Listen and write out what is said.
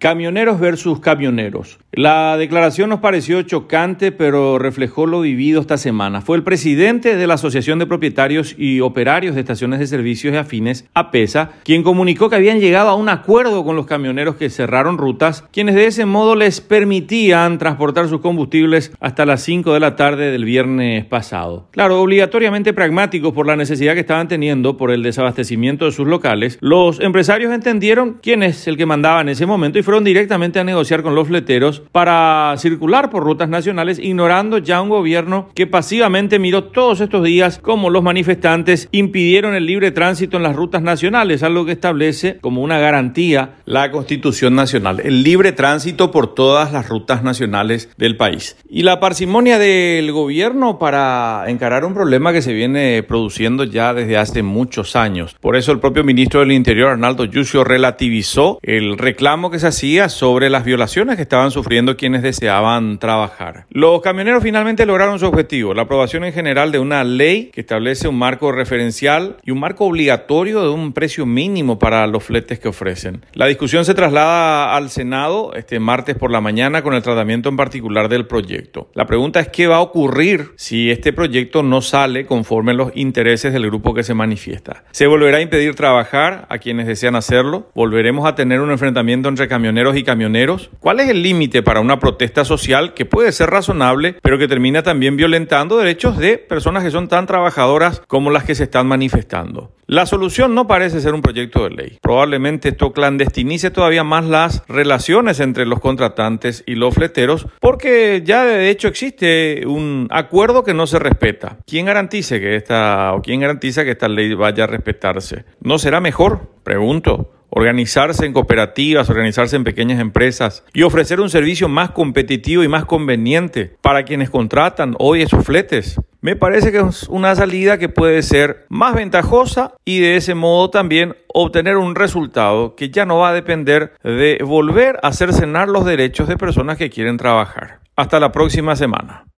Camioneros versus camioneros. La declaración nos pareció chocante, pero reflejó lo vivido esta semana. Fue el presidente de la Asociación de Propietarios y Operarios de Estaciones de Servicios y Afines, APESA, quien comunicó que habían llegado a un acuerdo con los camioneros que cerraron rutas, quienes de ese modo les permitían transportar sus combustibles hasta las 5 de la tarde del viernes pasado. Claro, obligatoriamente pragmáticos por la necesidad que estaban teniendo por el desabastecimiento de sus locales, los empresarios entendieron quién es el que mandaba en ese momento y fueron directamente a negociar con los fleteros para circular por rutas nacionales, ignorando ya un gobierno que pasivamente miró todos estos días cómo los manifestantes impidieron el libre tránsito en las rutas nacionales, algo que establece como una garantía la Constitución Nacional, el libre tránsito por todas las rutas nacionales del país. Y la parsimonia del gobierno para encarar un problema que se viene produciendo ya desde hace muchos años. Por eso el propio ministro del Interior, Arnaldo Yucio, relativizó el reclamo que se sobre las violaciones que estaban sufriendo quienes deseaban trabajar. Los camioneros finalmente lograron su objetivo, la aprobación en general de una ley que establece un marco referencial y un marco obligatorio de un precio mínimo para los fletes que ofrecen. La discusión se traslada al Senado este martes por la mañana con el tratamiento en particular del proyecto. La pregunta es qué va a ocurrir si este proyecto no sale conforme a los intereses del grupo que se manifiesta. ¿Se volverá a impedir trabajar a quienes desean hacerlo? ¿Volveremos a tener un enfrentamiento entre camioneros y camioneros? ¿Cuál es el límite para una protesta social que puede ser razonable, pero que termina también violentando derechos de personas que son tan trabajadoras como las que se están manifestando? La solución no parece ser un proyecto de ley. Probablemente esto clandestinice todavía más las relaciones entre los contratantes y los fleteros, porque ya de hecho existe un acuerdo que no se respeta. ¿Quién garantice que esta o quién garantiza que esta ley vaya a respetarse? ¿No será mejor? Pregunto organizarse en cooperativas, organizarse en pequeñas empresas y ofrecer un servicio más competitivo y más conveniente para quienes contratan hoy esos fletes. Me parece que es una salida que puede ser más ventajosa y de ese modo también obtener un resultado que ya no va a depender de volver a cercenar los derechos de personas que quieren trabajar. Hasta la próxima semana.